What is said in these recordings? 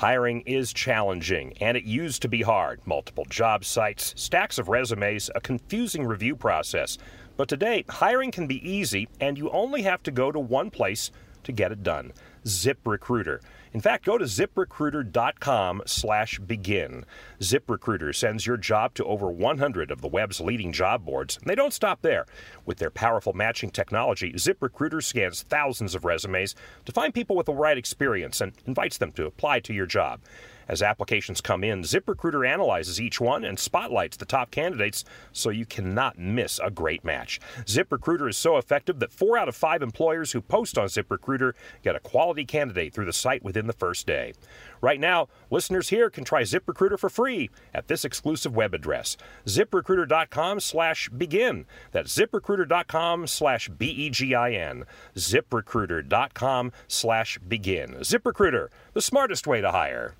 Hiring is challenging, and it used to be hard. Multiple job sites, stacks of resumes, a confusing review process. But today, hiring can be easy, and you only have to go to one place to get it done. ZipRecruiter. In fact, go to ziprecruiter.com slash begin. ZipRecruiter sends your job to over 100 of the web's leading job boards, and they don't stop there. With their powerful matching technology, ZipRecruiter scans thousands of resumes to find people with the right experience and invites them to apply to your job. As applications come in, ZipRecruiter analyzes each one and spotlights the top candidates so you cannot miss a great match. ZipRecruiter is so effective that four out of five employers who post on ZipRecruiter get a quality candidate through the site within the first day. Right now, listeners here can try ZipRecruiter for free at this exclusive web address, ziprecruiter.com slash begin. That's ziprecruiter.com slash B-E-G-I-N. ziprecruiter.com slash begin. ZipRecruiter, the smartest way to hire.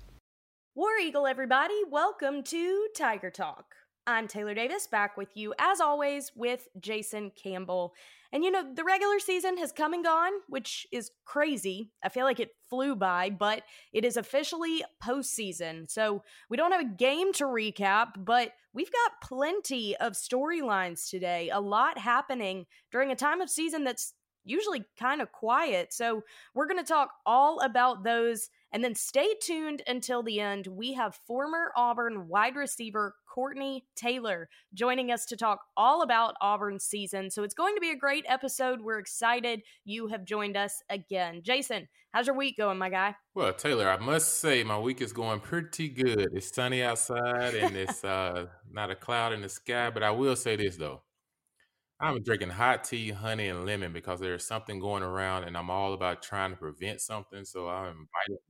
War Eagle, everybody, welcome to Tiger Talk. I'm Taylor Davis, back with you as always with Jason Campbell. And you know, the regular season has come and gone, which is crazy. I feel like it flew by, but it is officially postseason. So we don't have a game to recap, but we've got plenty of storylines today. A lot happening during a time of season that's usually kind of quiet. So we're going to talk all about those and then stay tuned until the end. We have former Auburn wide receiver Courtney Taylor joining us to talk all about Auburn's season. So it's going to be a great episode. We're excited you have joined us again. Jason, how's your week going, my guy? Well, Taylor, I must say my week is going pretty good. It's sunny outside and it's uh, not a cloud in the sky, but I will say this though. I'm drinking hot tea, honey, and lemon because there's something going around, and I'm all about trying to prevent something. So I'm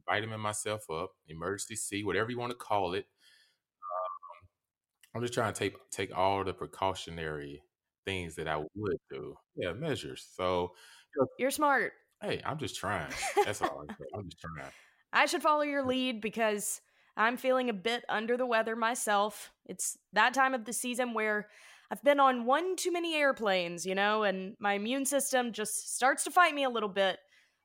vitamin myself up, emergency C, whatever you want to call it. Um, I'm just trying to take take all the precautionary things that I would do. Yeah, measures. So you're smart. Hey, I'm just trying. That's all. I'm just trying. I should follow your lead because I'm feeling a bit under the weather myself. It's that time of the season where I've been on one too many airplanes, you know, and my immune system just starts to fight me a little bit.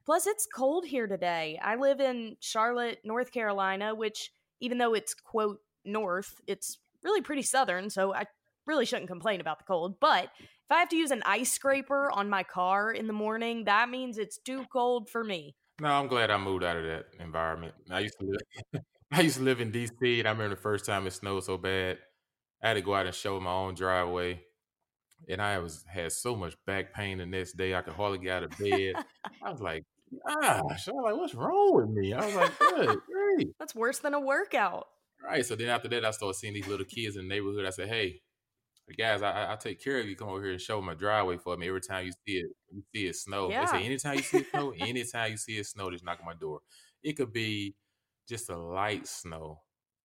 Plus, it's cold here today. I live in Charlotte, North Carolina, which, even though it's, quote, north, it's really pretty southern, so I really shouldn't complain about the cold. But if I have to use an ice scraper on my car in the morning, that means it's too cold for me. No, I'm glad I moved out of that environment. I used to live, I used to live in DC, and I remember the first time it snowed so bad. I had to go out and show my own driveway. And I was had so much back pain the next day I could hardly get out of bed. I was like, gosh, I was like, what's wrong with me? I was like, good, great. That's worse than a workout. Right. So then after that, I started seeing these little kids in the neighborhood. I said, hey, guys, I, I take care of you. Come over here and show my driveway for me. Every time you see it, you see it snow. Yeah. They say anytime you see it snow, anytime you see it snow, just knock on my door. It could be just a light snow.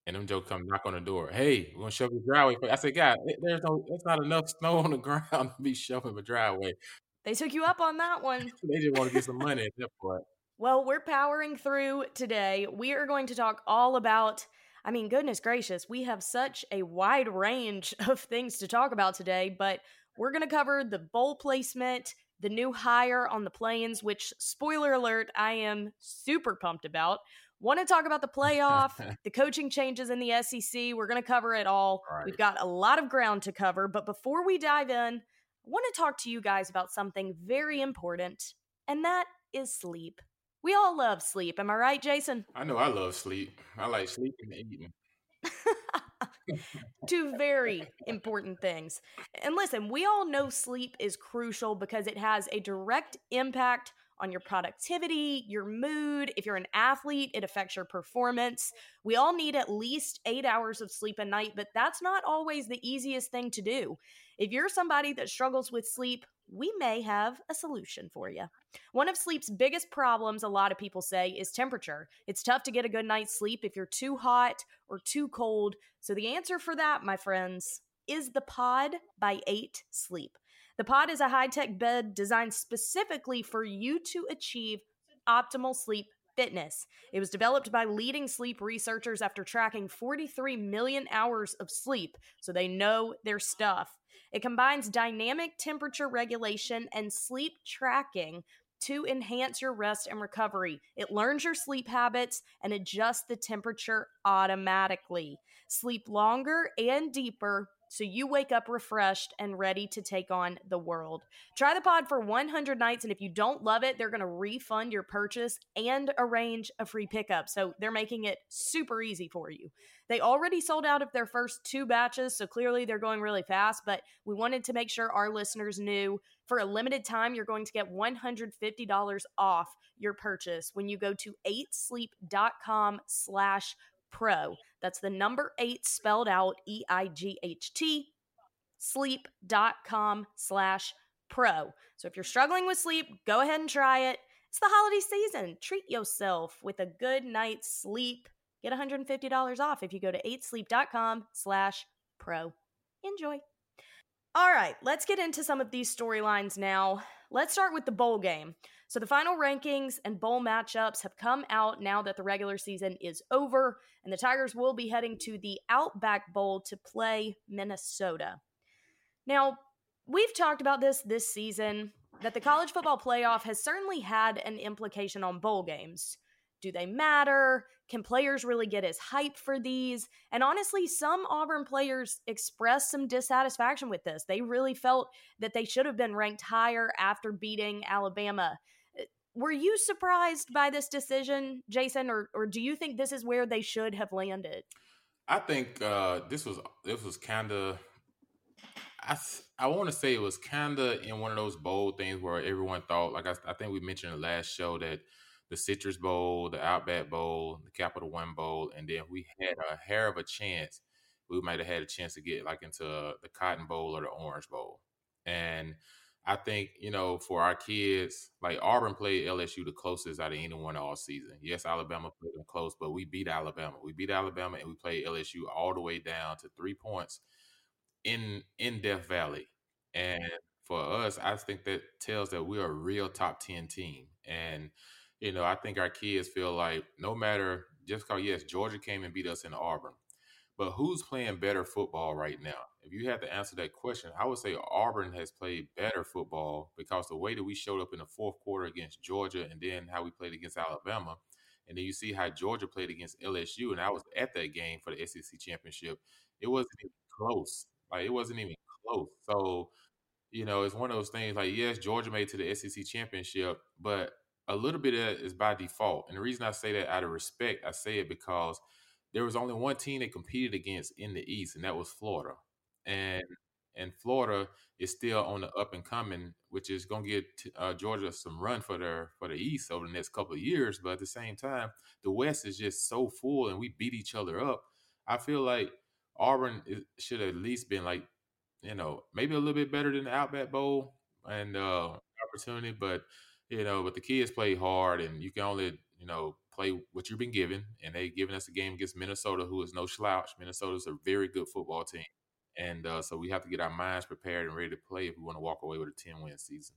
And them Joe come knock on the door. Hey, we're gonna you the driveway. I said, God, there's no, there's not enough snow on the ground to be shoveling the driveway. They took you up on that one. they just want to get some money at that point. Well, we're powering through today. We are going to talk all about. I mean, goodness gracious, we have such a wide range of things to talk about today, but we're going to cover the bowl placement, the new hire on the plains, which, spoiler alert, I am super pumped about. Want to talk about the playoff, the coaching changes in the SEC? We're going to cover it all. Right. We've got a lot of ground to cover. But before we dive in, I want to talk to you guys about something very important, and that is sleep. We all love sleep. Am I right, Jason? I know I love sleep. I like sleeping and eating. Two very important things. And listen, we all know sleep is crucial because it has a direct impact on your productivity, your mood. If you're an athlete, it affects your performance. We all need at least eight hours of sleep a night, but that's not always the easiest thing to do. If you're somebody that struggles with sleep, we may have a solution for you. One of sleep's biggest problems, a lot of people say, is temperature. It's tough to get a good night's sleep if you're too hot or too cold. So, the answer for that, my friends, is the Pod by 8 Sleep. The Pod is a high tech bed designed specifically for you to achieve optimal sleep fitness. It was developed by leading sleep researchers after tracking 43 million hours of sleep, so they know their stuff. It combines dynamic temperature regulation and sleep tracking to enhance your rest and recovery. It learns your sleep habits and adjusts the temperature automatically. Sleep longer and deeper so you wake up refreshed and ready to take on the world. Try the pod for 100 nights, and if you don't love it, they're going to refund your purchase and arrange a free pickup. So they're making it super easy for you. They already sold out of their first two batches, so clearly they're going really fast, but we wanted to make sure our listeners knew for a limited time, you're going to get $150 off your purchase when you go to 8sleep.com slash pro. That's the number eight spelled out E I G H T sleep.com slash pro. So if you're struggling with sleep, go ahead and try it. It's the holiday season. Treat yourself with a good night's sleep. Get $150 off if you go to 8sleep.com slash pro. Enjoy. All right, let's get into some of these storylines now. Let's start with the bowl game. So the final rankings and bowl matchups have come out now that the regular season is over, and the Tigers will be heading to the Outback Bowl to play Minnesota. Now, we've talked about this this season that the college football playoff has certainly had an implication on bowl games. Do they matter? Can players really get as hype for these? And honestly, some Auburn players expressed some dissatisfaction with this. They really felt that they should have been ranked higher after beating Alabama were you surprised by this decision, Jason, or or do you think this is where they should have landed? I think uh, this was this was kind of I I want to say it was kind of in one of those bold things where everyone thought, like I, I think we mentioned in the last show that the Citrus Bowl, the Outback Bowl, the Capital One Bowl, and then we had a hair of a chance. We might have had a chance to get like into the Cotton Bowl or the Orange Bowl, and I think, you know, for our kids, like Auburn played LSU the closest out of anyone all season. Yes, Alabama played them close, but we beat Alabama. We beat Alabama and we played LSU all the way down to three points in in Death Valley. And for us, I think that tells that we're a real top 10 team. And, you know, I think our kids feel like no matter just because yes, Georgia came and beat us in Auburn. But who's playing better football right now? If you had to answer that question, I would say Auburn has played better football because the way that we showed up in the fourth quarter against Georgia and then how we played against Alabama. And then you see how Georgia played against LSU. And I was at that game for the SEC championship. It wasn't even close. Like, it wasn't even close. So, you know, it's one of those things like, yes, Georgia made to the SEC championship, but a little bit of that is by default. And the reason I say that out of respect, I say it because – there was only one team they competed against in the East, and that was Florida. And and Florida is still on the up and coming, which is going to get uh, Georgia some run for their for the East over the next couple of years. But at the same time, the West is just so full, and we beat each other up. I feel like Auburn should have at least been like, you know, maybe a little bit better than the Outback Bowl and uh, opportunity, but you know, but the kids play hard, and you can only you know play what you've been given, and they've given us a game against Minnesota, who is no slouch. Minnesota's a very good football team, and uh, so we have to get our minds prepared and ready to play if we want to walk away with a ten win season.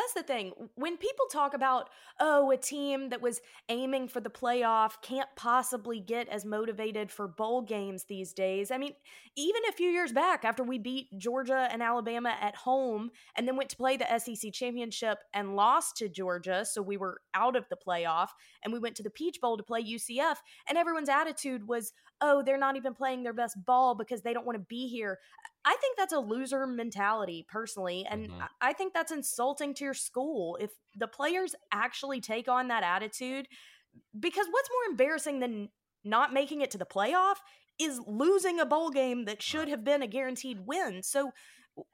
That's the thing. When people talk about, oh, a team that was aiming for the playoff can't possibly get as motivated for bowl games these days. I mean, even a few years back, after we beat Georgia and Alabama at home and then went to play the SEC championship and lost to Georgia, so we were out of the playoff, and we went to the Peach Bowl to play UCF, and everyone's attitude was, oh, they're not even playing their best ball because they don't want to be here. I think that's a loser mentality personally. And Mm-hmm. I think that's insulting to your school. If the players actually take on that attitude, because what's more embarrassing than not making it to the playoff is losing a bowl game that should have been a guaranteed win. So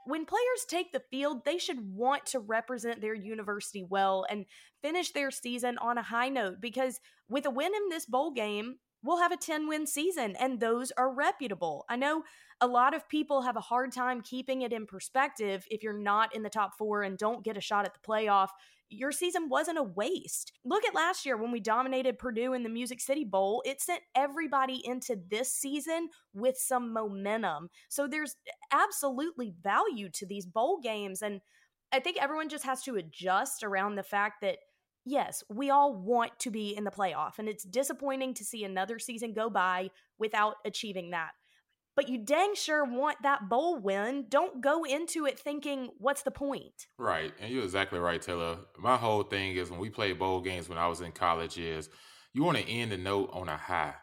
when players take the field, they should want to represent their university well and finish their season on a high note because with a win in this bowl game, we'll have a 10 win season and those are reputable. I know a lot of people have a hard time keeping it in perspective if you're not in the top 4 and don't get a shot at the playoff your season wasn't a waste. Look at last year when we dominated Purdue in the Music City Bowl. It sent everybody into this season with some momentum. So there's absolutely value to these bowl games. And I think everyone just has to adjust around the fact that, yes, we all want to be in the playoff. And it's disappointing to see another season go by without achieving that but you dang sure want that bowl win. Don't go into it thinking, what's the point? Right. And you're exactly right, Taylor. My whole thing is when we play bowl games when I was in college is you want to end the note on a high.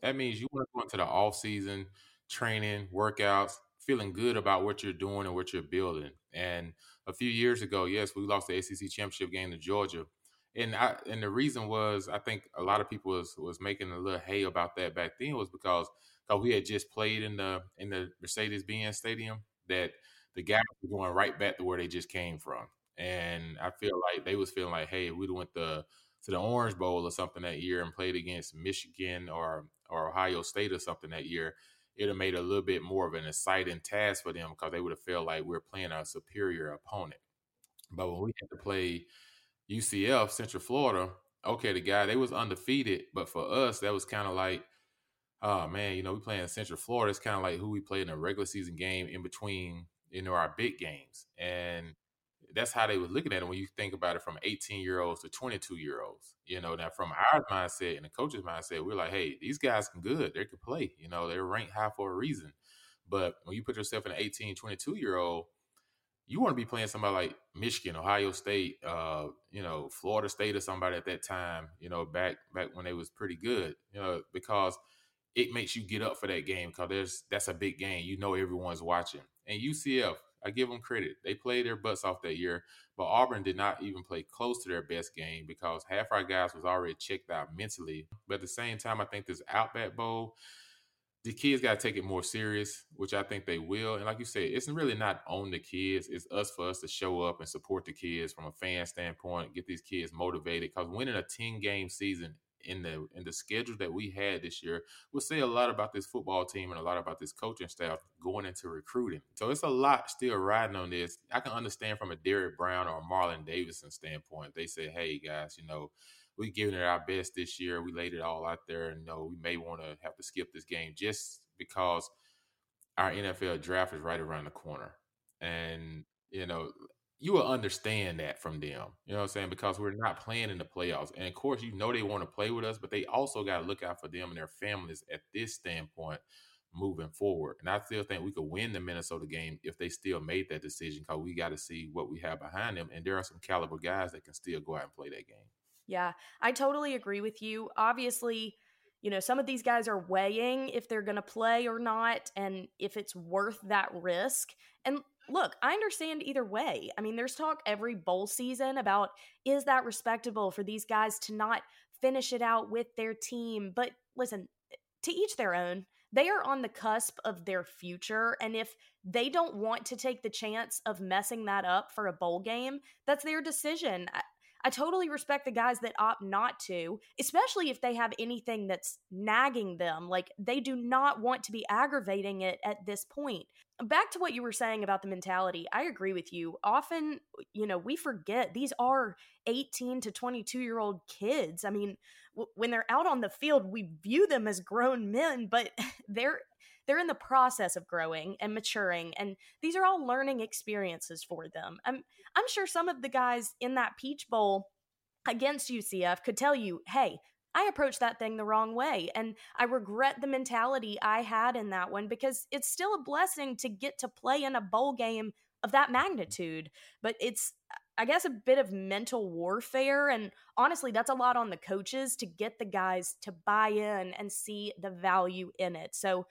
That means you want to go into the off season, training, workouts, feeling good about what you're doing and what you're building. And a few years ago, yes, we lost the ACC championship game to Georgia. And I and the reason was I think a lot of people was was making a little hay about that back then was because because we had just played in the in the Mercedes Benz Stadium that the guys were going right back to where they just came from, and I feel like they was feeling like, hey, we went the to the Orange Bowl or something that year and played against Michigan or or Ohio State or something that year, it'd have made a little bit more of an exciting task for them because they would have felt like we are playing a superior opponent. But when we had to play UCF, Central Florida, okay, the guy they was undefeated, but for us that was kind of like oh man, you know, we play in Central Florida. It's kind of like who we play in a regular season game in between, you know, our big games. And that's how they were looking at it when you think about it from 18 year olds to 22 year olds. You know, now from our mindset and the coach's mindset, we're like, hey, these guys can good. They can play. You know, they're ranked high for a reason. But when you put yourself in an 18, 22 year old, you want to be playing somebody like Michigan, Ohio State, uh, you know, Florida State or somebody at that time, you know, back back when they was pretty good, you know, because – it makes you get up for that game because there's that's a big game. You know everyone's watching. And UCF, I give them credit. They played their butts off that year, but Auburn did not even play close to their best game because half our guys was already checked out mentally. But at the same time, I think this Outback Bowl, the kids got to take it more serious, which I think they will. And like you said, it's really not on the kids. It's us for us to show up and support the kids from a fan standpoint, get these kids motivated. Because winning a 10 game season in the in the schedule that we had this year will say a lot about this football team and a lot about this coaching staff going into recruiting. So it's a lot still riding on this. I can understand from a Derek Brown or a Marlon Davidson standpoint. They say, hey guys, you know, we giving it our best this year. We laid it all out there, and know, we may want to have to skip this game just because our NFL draft is right around the corner. And you know, you will understand that from them. You know what I'm saying? Because we're not playing in the playoffs. And of course, you know they want to play with us, but they also got to look out for them and their families at this standpoint moving forward. And I still think we could win the Minnesota game if they still made that decision because we got to see what we have behind them. And there are some caliber guys that can still go out and play that game. Yeah, I totally agree with you. Obviously, you know, some of these guys are weighing if they're going to play or not and if it's worth that risk. And look, I understand either way. I mean, there's talk every bowl season about is that respectable for these guys to not finish it out with their team? But listen, eh, to each their own. They are on the cusp of their future. And if they don't want to take the chance of messing that up for a bowl game, that's their decision. I, totally respect the guys that opt not to, especially if they have anything that's nagging them. Like they do not want to be aggravating it at this point. Back to what you were saying about the mentality, I agree with you. Often, you know, we forget these are 18 to 22 year old kids. I mean, w- when they're out on the field, we view them as grown men, but they're they're in the process of growing and maturing and these are all learning experiences for them i'm i'm sure some of the guys in that peach bowl against ucf could tell you hey I approached that thing the wrong way. And I regret the mentality I had in that one because it's still a blessing to get to play in a bowl game of that magnitude. But it's, I guess, a bit of mental warfare. And honestly, that's a lot on the coaches to get the guys to buy in and see the value in it. So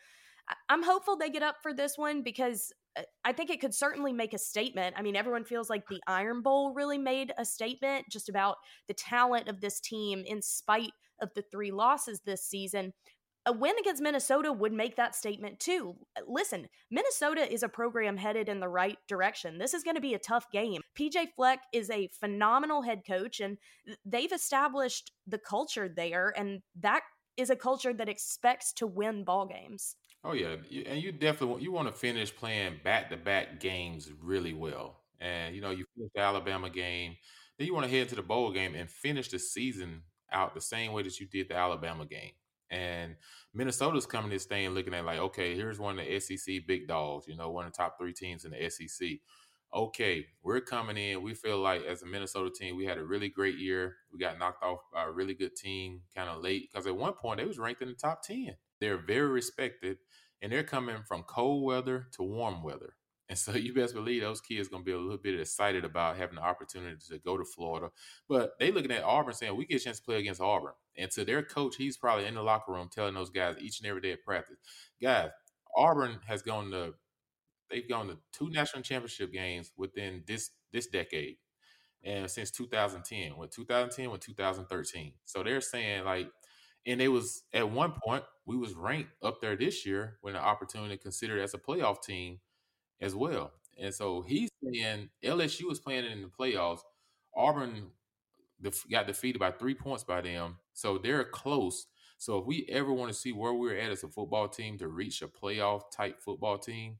I'm hopeful they get up for this one because uh, I think it could certainly make a statement. I mean, everyone feels like the Iron Bowl really made a statement just about the talent of this team in spite of the three losses this season a win against Minnesota would make that statement too. Listen, Minnesota is a program headed in the right direction. This is going to be a tough game. PJ Fleck is a phenomenal head coach, and they've established the culture there, and that is a culture that expects to win ball games. Oh yeah, and you definitely want, you want to finish playing back to back games really well. And you know, you finish the Alabama game, then you want to head to the bowl game and finish the season out the same way that you did the Alabama game. And Minnesota's coming to this thing looking at like, okay, here's one of the SEC big dogs, you know, one of the top three teams in the SEC. Okay, we're coming in. We feel like as a Minnesota team, we had a really great year. We got knocked off by a really good team kind of late because at one point they was ranked in the top 10. They're very respected and they're coming from cold weather to warm weather. And so you best believe those kids to be a little bit excited about having the opportunity to go to Florida. But they looking at Auburn saying we get a chance to play against Auburn. And to their coach, he's probably in the locker room telling those guys each and every day at practice, guys, Auburn has gone to they've gone to two national championship games within this this decade. And since 2010, with 2010 with 2013. So they're saying like and it was at one point we was ranked up there this year when the opportunity considered as a playoff team as well. And so he's saying LSU was playing in the playoffs. Auburn got defeated by three points by them, so they're close. So if we ever want to see where we're at as a football team to reach a playoff type football team,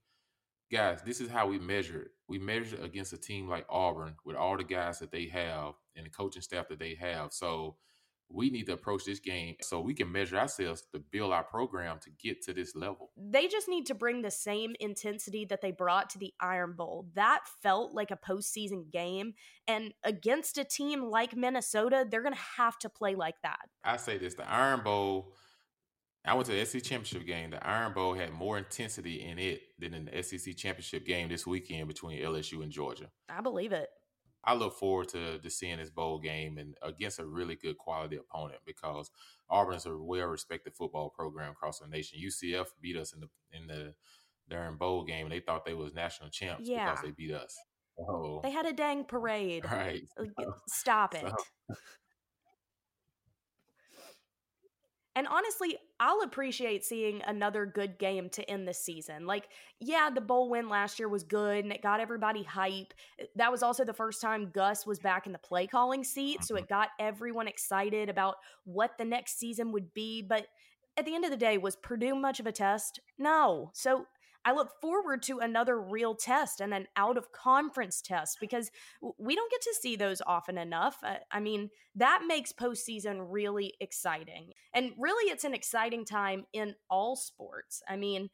guys, this is how we measure it. We measure it against a team like Auburn with all the guys that they have and the coaching staff that they have. So we need to approach this game so we can measure ourselves to build our program to get to this level. They just need to bring the same intensity that they brought to the Iron Bowl. That felt like a postseason game. And against a team like Minnesota, they're going to have to play like that. I say this the Iron Bowl. I went to the SEC championship game. The Iron Bowl had more intensity in it than in the SEC championship game this weekend between LSU and Georgia. I believe it. I look forward to, to seeing this bowl game and against a really good quality opponent because Auburn is a well respected football program across the nation. UCF beat us in the in the during bowl game and they thought they was national champs yeah. because they beat us. Oh, they had a dang parade. Right. Stop it. So. And honestly, I'll appreciate seeing another good game to end the season. Like, yeah, the bowl win last year was good and it got everybody hype. Eh, that was also the first time Gus was back in the play calling seat. So it mm-hmm. got everyone excited about what the next season would be. But at the end of the day, was Purdue much of a test? No. So I look forward to another real test and an out of conference test because we don't get to see those often enough. Uh, I mean, that makes postseason really exciting. And really, it's an exciting time in all sports. I mean,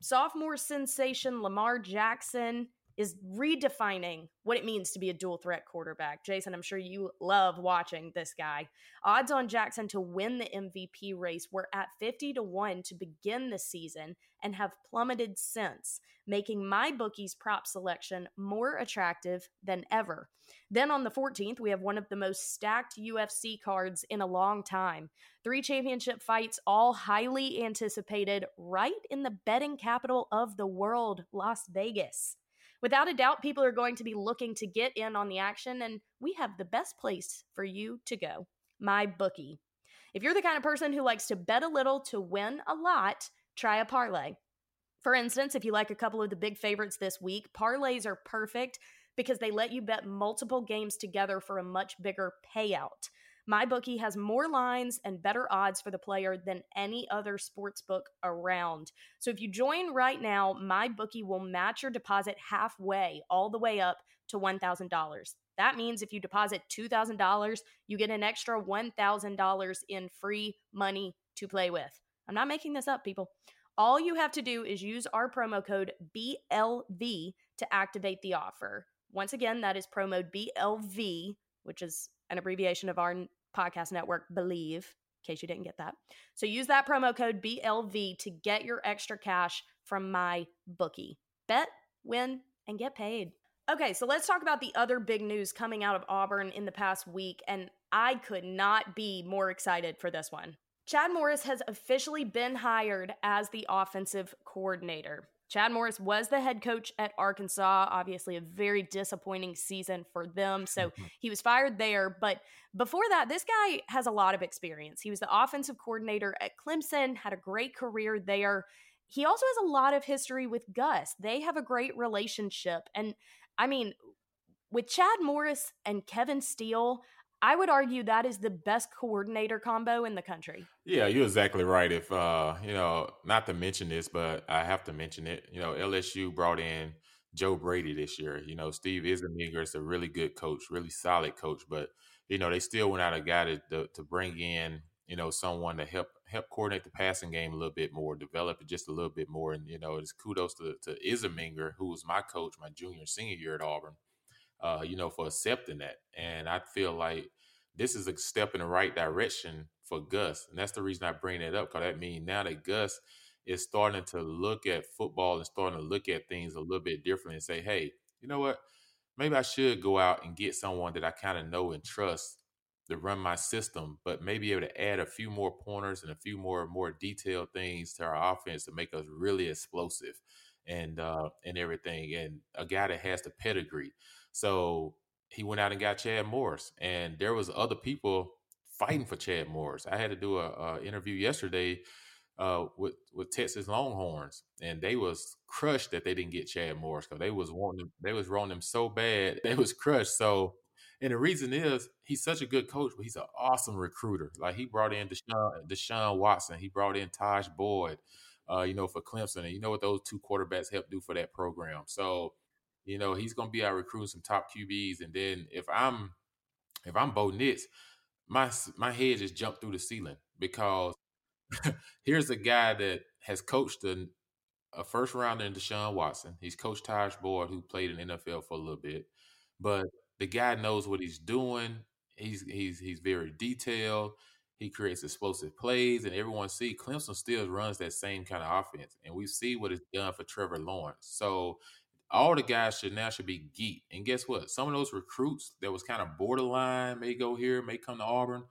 sophomore sensation Lamar Jackson is redefining what it means to be a dual threat quarterback. Jason, I'm sure you love watching this guy. Odds on Jackson to win the MVP race were at 50 to 1 to begin the season and have plummeted since, making MyBookie's prop selection more attractive than ever. Then on the 14th, we have one of the most stacked UFC cards in a long time. Three championship fights, all highly anticipated, right in the betting capital of the world, Las Vegas. Without a doubt, people are going to be looking to get in on the action, and we have the best place for you to go MyBookie. If you're the kind of person who likes to bet a little to win a lot, try a parlay. For instance, if you like a couple of the big favorites this week, parlays are perfect because they let you bet multiple games together for a much bigger payout. MyBookie has more lines and better odds for the player than any other sports book around. So if you join right now, MyBookie will match your deposit halfway, all the way up to $1,000. That means if you deposit $2,000, you get an extra $1,000 in free money to play with. I'm not making this up, people. All you have to do is use our promo code BLV to activate the offer. Once again, that is promo BLV, which is an abbreviation of our podcast network, Believe, in case you didn't get that. So use that promo code BLV to get your extra cash from my bookie. Bet, win, and get paid. Okay, so let's talk about the other big news coming out of Auburn in the past week, and I could not be more excited for this one. Chad Morris has officially been hired as the offensive coordinator. Chad Morris was the head coach at Arkansas. Obviously, a very disappointing season for them. So mm-hmm. he was fired there. But before that, this guy has a lot of experience. He was the offensive coordinator at Clemson, had a great career there. He also has a lot of history with Gus. They have a great relationship. And I mean, with Chad Morris and Kevin Steele, I would argue that is the best coordinator combo in the country. Yeah, you're exactly right. If uh, you know, not to mention this, but I have to mention it. You know, LSU brought in Joe Brady this year. You know, Steve Ensminger is a really good coach, really solid coach, but you know, they still went out a guy to, to, to bring in, you know, someone to help help coordinate the passing game a little bit more, develop it just a little bit more. And, you know, it's kudos to, to Ensminger, who was my coach my junior senior year at Auburn, uh, you know, for accepting that. And I feel like this is a step in the right direction for Gus. And that's the reason I bring it up because that means now that Gus is starting to look at football and starting to look at things a little bit differently and say, hey, you know what? Maybe I should go out and get someone that I kind of know and trust to run my system, but maybe able to add a few more pointers and a few more more detailed things to our offense to make us really explosive and uh and everything. And a guy that has the pedigree. So he went out and got Chad Morris, and there was other people fighting for Chad Morris. I had to do a, a interview yesterday uh, with with Texas Longhorns, and they was crushed that they didn't get Chad Morris because they was wanting they was rolling him so bad they was crushed. So, and the reason is he's such a good coach, but he's an awesome recruiter. Like he brought in Deshaun, Deshaun Watson, he brought in Tajh Boyd, uh, you know, for Clemson, and you know what those two quarterbacks helped do for that program. So you know, he's going to be out recruiting some top QBs, and then if I'm if I'm Bo Nix, my my head just jumped through the ceiling because here's a guy that has coached a, a first rounder in Deshaun Watson. He's coached Tajh Boyd, who played in NFL for a little bit, but the guy knows what he's doing. He's he's he's very detailed. He creates explosive plays, and everyone see Clemson still runs that same kind of offense, and we see what it's done for Trevor Lawrence. So all the guys should now should be geek. And guess what? Some of those recruits that was kind of borderline may go here, may come to Auburn.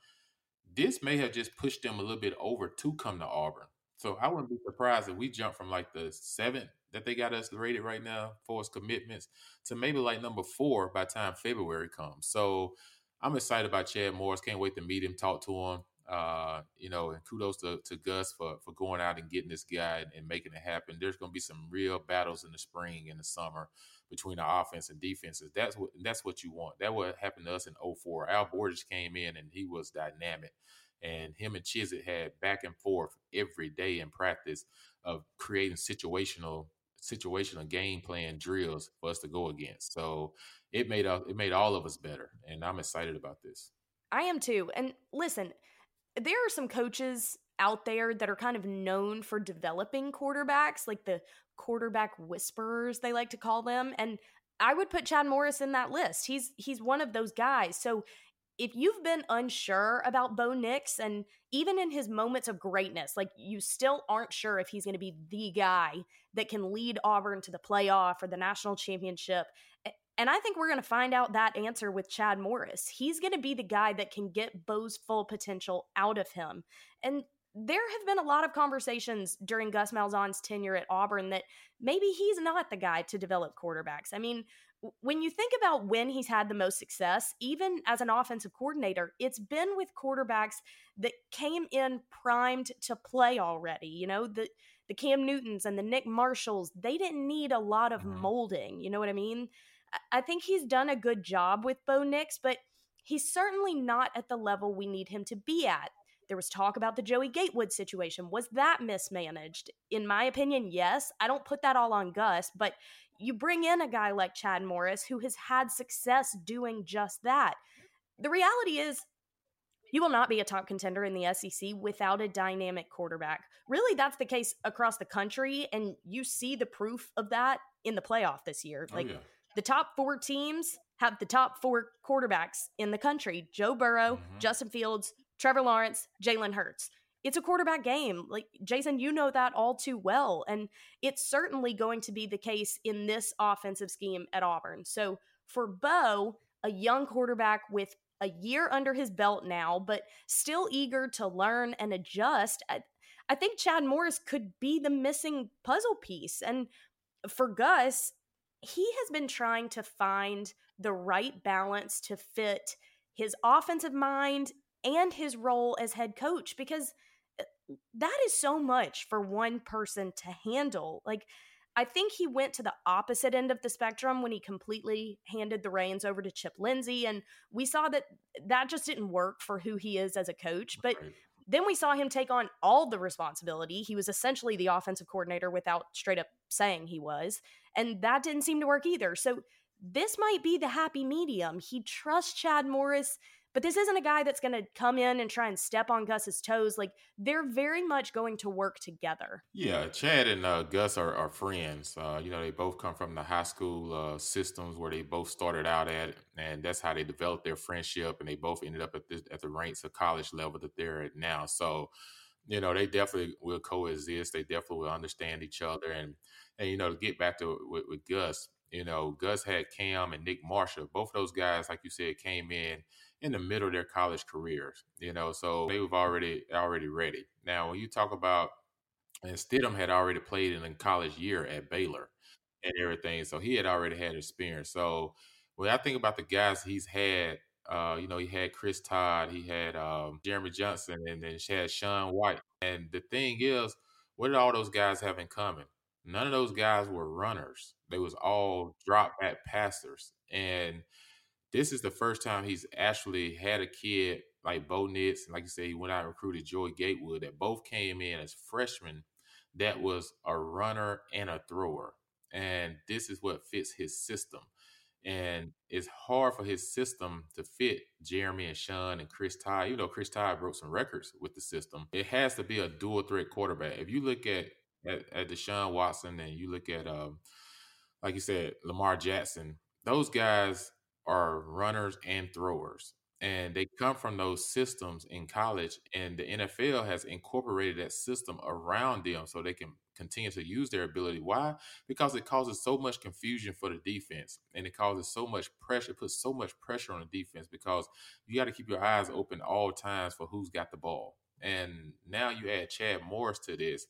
This may have just pushed them a little bit over to come to Auburn. So I wouldn't be surprised if we jump from like the seventh that they got us rated right now for its commitments to maybe like number four by time February comes. So I'm excited about Chad Morris. Can't wait to meet him, talk to him. Uh, you know, and kudos to, to Gus for for going out and getting this guy and, and making it happen. There's going to be some real battles in the spring and the summer between the offense and defenses. That's what that's what you want. That what happened to us in 04. Al Borges came in and he was dynamic. And him and Chizik had back and forth every day in practice of creating situational situational game plan drills for us to go against. So it made it made all of us better, and I'm excited about this. I am too. And listen, there are some coaches out there that are kind of known for developing quarterbacks, like the quarterback whisperers they like to call them, and I would put Chad Morris in that list. He's he's one of those guys. So if you've been unsure about Bo Nix and even in his moments of greatness, like you still aren't sure if he's going to be the guy that can lead Auburn to the playoff or the national championship, and I think we're going to find out that answer with Chad Morris. He's going to be the guy that can get Bo's full potential out of him. And there have been a lot of conversations during Gus Malzahn's tenure at Auburn that maybe he's not the guy to develop quarterbacks. I mean, when you think about when he's had the most success, even as an offensive coordinator, it's been with quarterbacks that came in primed to play already. You know, the the Cam Newtons and the Nick Marshalls, they didn't need a lot of mm-hmm. molding. You know what I mean? I think he's done a good job with Bo Nix, but he's certainly not at the level we need him to be at. There was talk about the Joey Gatewood situation. Was that mismanaged? In my opinion, yes. I don't put that all on Gus, but you bring in a guy like Chad Morris who has had success doing just that. The reality is, you will not be a top contender in the SEC without a dynamic quarterback. Really, that's the case across the country, and you see the proof of that in the playoff this year. Oh, like, yeah the top four teams have the top four quarterbacks in the country Joe Burrow, mm-hmm. Justin Fields, Trevor Lawrence, Jalen Hurts. It's a quarterback game. Like, Jason, you know that all too well. And it's certainly going to be the case in this offensive scheme at Auburn. So for Bo, a young quarterback with a year under his belt now, but still eager to learn and adjust, I, I think Chad Morris could be the missing puzzle piece. And for Gus, he has been trying to find the right balance to fit his offensive mind and his role as head coach because uh, that is so much for one person to handle. Like, I think he went to the opposite end of the spectrum when he completely handed the reins over to Chip Lindsey. And we saw that that just didn't work for who he is as a coach. But right. then we saw him take on all the responsibility. He was essentially the offensive coordinator without straight up saying he was. And that didn't seem to work either. So this might be the happy medium. He trusts Chad Morris but this isn't a guy that's going to come in and try and step on Gus's toes. Like they're very much going to work together. Yeah, Chad and uh, Gus are, are friends. Uh, you know, they both come from the high school uh, systems where they both started out at, and that's how they developed their friendship. And they both ended up at at the ranks of college level that they're at now. So, you know, they definitely will coexist. They definitely will understand each other. And and you know, to get back to with, with Gus, you know, Gus had Cam and Nick Marshall. Both of those guys, like you said, came in in the middle of their college careers, you know, so they were already already ready. Now, when you talk about and Stidham had already played in a college year at Baylor and everything, so he had already had experience. So when I think about the guys he's had, uh, you know, he had Chris Todd, he had um, Jeremy Johnson, and then he had Sean White. And the thing is, what did all those guys have in common? None of those guys were runners. They was all drop back passers. And this is the first time he's actually had a kid like Bo Nix, and like you said, he went out and recruited Joey Gatewood that both came in as freshmen that was a runner and a thrower. And this is what fits his system. And it's hard for his system to fit Jeremy and Sean and Chris Todd. You know, Chris Todd broke some records with the system. It has to be a dual threat quarterback. If you look at at, at Deshaun Watson and you look at um, like you said, Lamar Jackson, those guys are runners and throwers. And they come from those systems in college, and the NFL has incorporated that system around them so they can continue to use their ability. Why? Because it causes so much confusion for the defense and it causes so much pressure, it puts so much pressure on the defense because you got to keep your eyes open all times for who's got the ball. And now you add Chad Morris to this.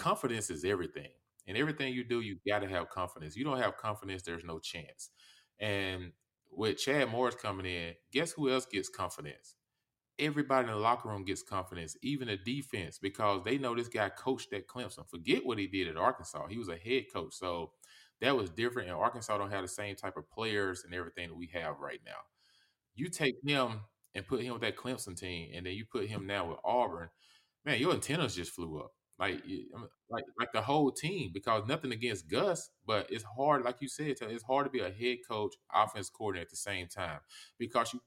Confidence is everything. And everything you do, you got to have confidence. You don't have confidence, there's no chance. And with Chad Morris coming in, guess who else gets confidence? Everybody in the locker room gets confidence, even the defense, because they know this guy coached at Clemson. Forget what he did at Arkansas. He was a head coach. So that was different. And Arkansas don't have the same type of players and everything that we have right now. You take him and put him with that Clemson team, and then you put him now with Auburn, man, your antennas just flew up like um, like like the whole team because nothing against Gus, but it's hard, like you said, it's hard to be a head coach, offense coordinator at the same time because you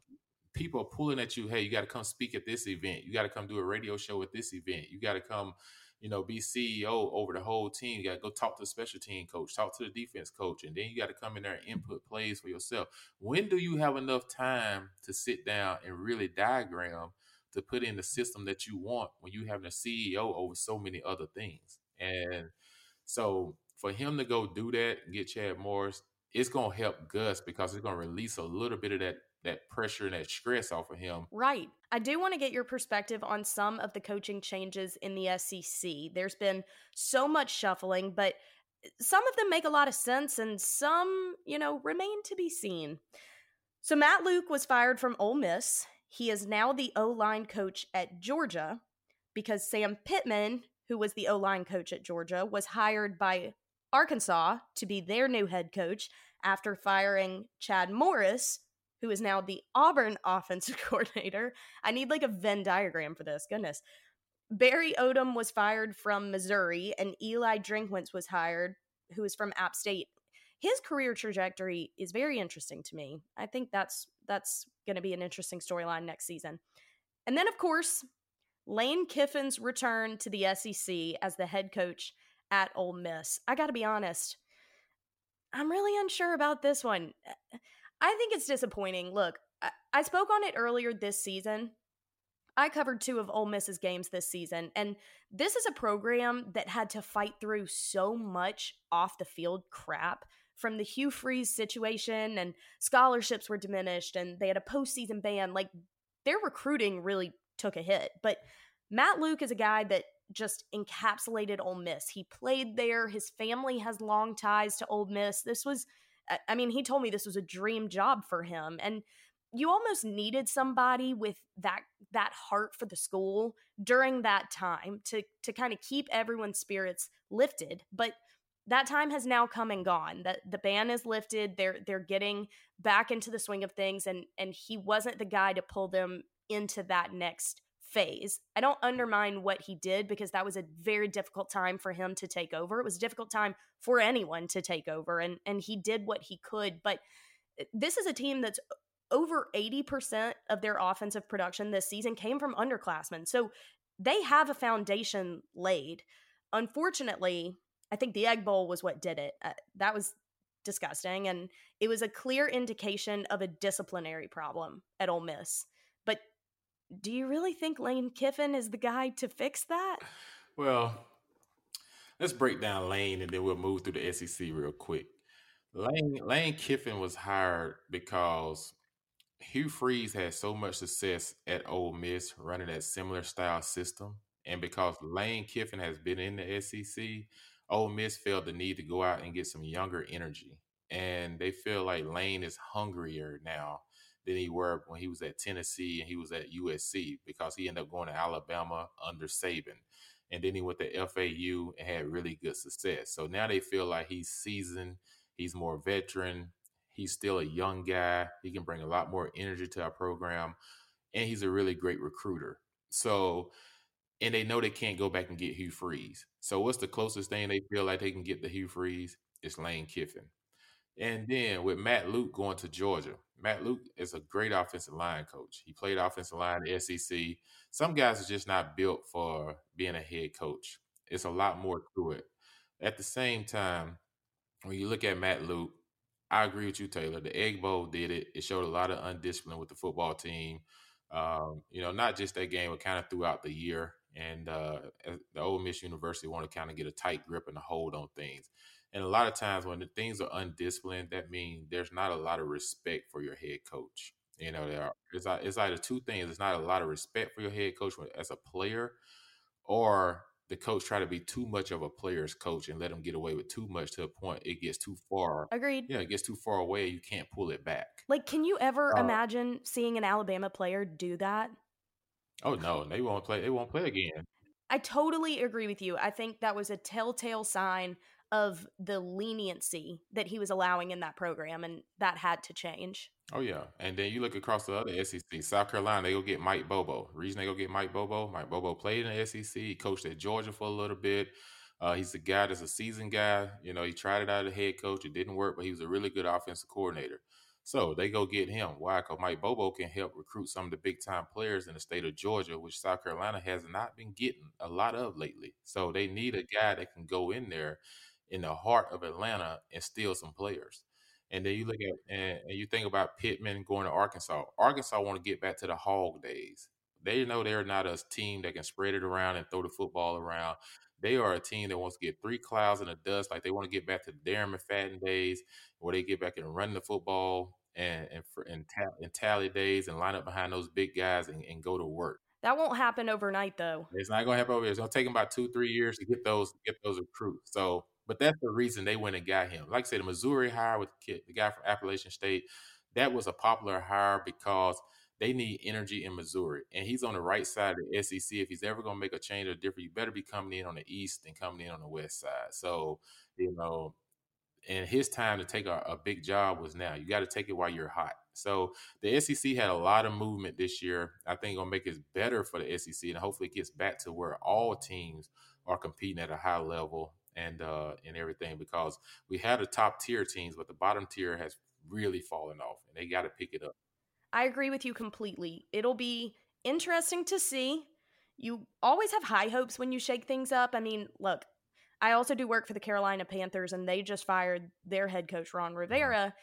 people are pulling at you. Hey, you got to come speak at this event. You got to come do a radio show at this event. You got to come, you know, be CEO over the whole team. You got to go talk to the special team coach, talk to the defense coach, and then you got to come in there and input plays for yourself. When do you have enough time to sit down and really diagram? To put in the system that you want when you have a CEO over so many other things. And so for him to go do that get Chad Morris, it's gonna help Gus because it's gonna release a little bit of that that pressure and that stress off of him. Right. I do want to get your perspective on some of the coaching changes in the SEC. There's been so much shuffling, but some of them make a lot of sense and some, you know, remain to be seen. So Matt Luke was fired from Ole Miss. He is now the O line coach at Georgia because Sam Pittman, who was the O line coach at Georgia, was hired by Arkansas to be their new head coach after firing Chad Morris, who is now the Auburn offensive coordinator. I need like a Venn diagram for this. Goodness. Barry Odom was fired from Missouri, and Eli Drinkwitz was hired, who is from App State his career trajectory is very interesting to me. I think that's that's going to be an interesting storyline next season. And then of course, Lane Kiffin's return to the SEC as the head coach at Ole Miss. I got to be honest, I'm really unsure about this one. Eh, I think it's disappointing. Look, I, I spoke on it earlier this season. I covered two of Ole Miss's games this season, and this is a program that had to fight through so much off the field crap from the Hugh Freeze situation and scholarships were diminished and they had a postseason ban. Like their recruiting really took a hit. But Matt Luke is a guy that just encapsulated Ole Miss. He played there. His family has long ties to Ole Miss. This was, I mean, he told me this was a dream job for him. And you almost needed somebody with that that heart for the school during that time to to kind of keep everyone's spirits lifted. But that time has now come and gone. That the ban is lifted. They're they're getting back into the swing of things, and and he wasn't the guy to pull them into that next phase. I don't undermine what he did because that was a very difficult time for him to take over. It was a difficult time for anyone to take over and and he did what he could, but eh, this is a team that's over 80% of their offensive production this season came from underclassmen. So they have a foundation laid. Unfortunately, I think the Egg Bowl was what did it. Uh, that was disgusting and it was a clear indication of a disciplinary problem at Ole Miss. But do you really think Lane Kiffin is the guy to fix that? Well, let's break down Lane and then we'll move through the SEC real quick. Lane Lane Kiffin was hired because Hugh Freeze had so much success at Ole Miss running that similar style system, and because Lane Kiffin has been in the SEC, Ole Miss felt the need to go out and get some younger energy, and they feel like Lane is hungrier now than he were when he was at Tennessee and he was at USC because he ended up going to Alabama under Saban. And then he went to FAU and had really good success. So now they feel like he's seasoned, he's more veteran, he's still a young guy. He can bring a lot more energy to our program, and he's a really great recruiter. So, and they know they can't go back and get Hugh Freeze. So, what's the closest thing they feel like they can get to Hugh Freeze? It's Lane Kiffin. And then with Matt Luke going to Georgia, Matt Luke is a great offensive line coach. He played offensive line in the SEC. Some guys are just not built for being a head coach. It's a lot more to it. At the same time, when you look at Matt Luke, I agree with you, Taylor. The Egg Bowl did it. It showed a lot of undiscipline with the football team. Um, you know, not just that game, but kind of throughout the year. And uh, the Ole Miss University want to kind of get a tight grip and a hold on things. And a lot of times when the things are undisciplined, that means there's not a lot of respect for your head coach. You know, there are, it's, it's either two things. It's not a lot of respect for your head coach as a player, or the coach try to be too much of a player's coach and let him get away with too much to a point it gets too far. Agreed. Yeah, it gets too far away. You can't pull it back. Like, can you ever uh, imagine seeing an Alabama player do that? Oh no, they won't play. They won't play again. I totally agree with you. I think that was a telltale sign of the leniency that he was allowing in that program, and that had to change. Oh yeah, and then you look across the other SEC, South Carolina, they go get Mike Bobo. reason they go get Mike Bobo, Mike Bobo played in the SEC. He coached at Georgia for a little bit. Uh, he's a guy that's a seasoned guy. You know, he tried it out as a head coach. It didn't work, but he was a really good offensive coordinator. So they go get him. Why? Because Mike Bobo can help recruit some of the big time players in the state of Georgia, which South Carolina has not been getting a lot of lately. So they need a guy that can go in there in the heart of Atlanta and steal some players. And then you look at and, and you think about Pittman going to Arkansas. Arkansas want to get back to the hog days. They know they're not a team that can spread it around and throw the football around. They are a team that wants to get three clouds in the dust. Like they want to get back to the Darren McFadden days, where they get back and run the football and and, for, and, ta- and tally days and line up behind those big guys and, and go to work. That won't happen overnight, though. It's not going to happen over here. It's going to take them about two, three years to get those get those recruits. So but that's the reason they went and got him. Like I said, the Missouri hire with the, kid, the guy from Appalachian State, that was a popular hire because they need energy in Missouri. And he's on the right side of the SEC. If he's ever going to make a change or different, you better be coming in on the east than coming in on the west side. So, you know, and his time to take a, a big job was now. You got to take it while you're hot. So the SEC had a lot of movement this year. I think it'll make it better for the SEC, and hopefully it gets back to where all teams are competing at a high level and uh, and everything because we had the top tier teams, but the bottom tier has really fallen off, and they got to pick it up. I agree with you completely. It'll be interesting to see. You always have high hopes when you shake things up. I mean, look, I also do work for the Carolina Panthers, and they just fired their head coach Ron mm-hmm. Rivera,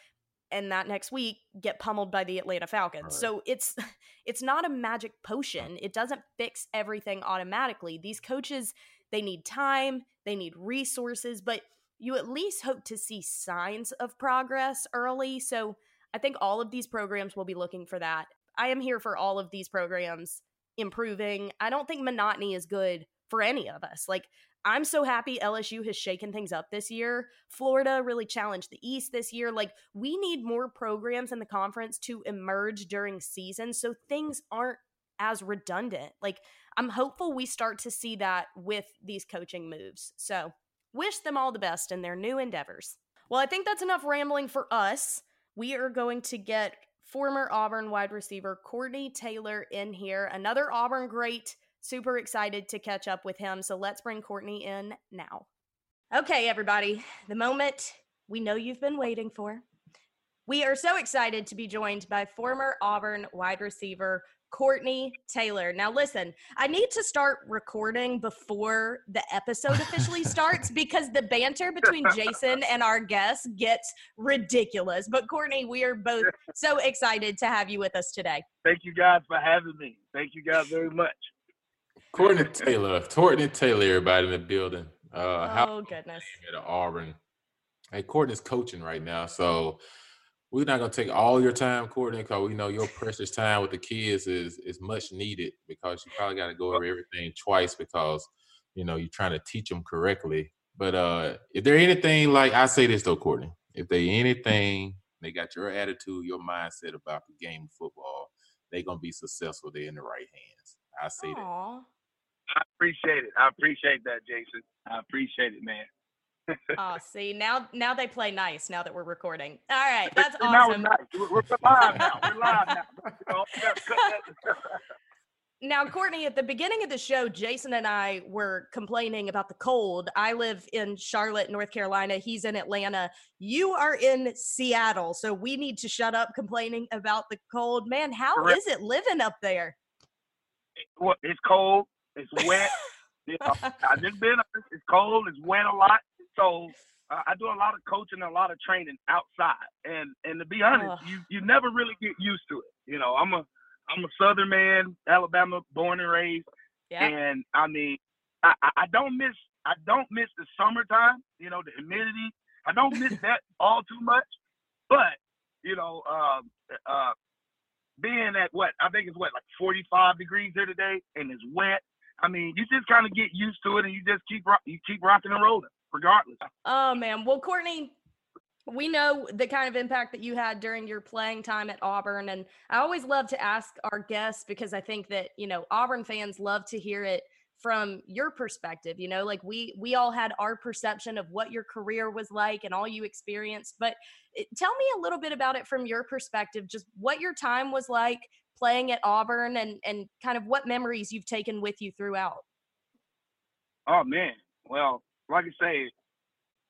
and that next week get pummeled by the Atlanta Falcons. Right. So it's it's not a magic potion. It doesn't fix everything automatically. These coaches they need time, they need resources, but you at least hope to see signs of progress early. So I think all of these programs will be looking for that. I am here for all of these programs improving. I don't think monotony is good for any of us. Like, I'm so happy LSU has shaken things up this year. Florida really challenged the East this year. Like, we need more programs in the conference to emerge during season so things aren't as redundant. Like, I'm hopeful we start to see that with these coaching moves. So, wish them all the best in their new endeavors. Well, I think that's enough rambling for us. We are going to get former Auburn wide receiver Courtney Taylor in here, another Auburn great Super excited to catch up with him. So let's bring Courtney in now. Okay, everybody, the moment we know you've been waiting for. We are so excited to be joined by former Auburn wide receiver Courtney Taylor. Now, listen, I need to start recording before the episode officially starts because the banter between Jason and our guests gets ridiculous. But, Courtney, we are both so excited to have you with us today. Thank you guys for having me. Thank you guys very much. Courtney Taylor, Courtney Taylor, everybody in the building. Uh, oh goodness! At Auburn, hey, Courtney's coaching right now, so we're not gonna take all your time, Courtney, because we know your precious time with the kids is is much needed because you probably got to go over everything twice because you know you're trying to teach them correctly. But uh if there anything like I say this though, Courtney, if they anything they got your attitude, your mindset about the game of football, they're gonna be successful. They're in the right hands. I say Aww. that. I appreciate it. I appreciate that, Jason. I appreciate it, man. Oh, see now, now they play nice. Now that we're recording, all right, that's awesome. Now we're, nice. we're, live now. We're live now. Oh, now, Courtney, at the beginning of the show, Jason and I were complaining about the cold. I live in Charlotte, North Carolina. He's in Atlanta. You are in Seattle, so we need to shut up complaining about the cold. Man, how Correct. is it living up there? Well, it's cold. It's wet. I've just been. It's cold. It's wet a lot. So uh, I do a lot of coaching, and a lot of training outside. And and to be honest, you you never really get used to it. You know, I'm a I'm a Southern man, Alabama born and raised. Yeah. And I mean, I, I don't miss I don't miss the summertime. You know, the humidity. I don't miss that all too much. But you know, um, uh, being at what I think it's what like 45 degrees here today, and it's wet. I mean, you just kind of get used to it, and you just keep you keep rocking and rolling, regardless. Oh man, well, Courtney, we know the kind of impact that you had during your playing time at Auburn, and I always love to ask our guests because I think that you know Auburn fans love to hear it from your perspective you know like we we all had our perception of what your career was like and all you experienced but it, tell me a little bit about it from your perspective just what your time was like playing at Auburn and and kind of what memories you've taken with you throughout. Oh man, well, like I say,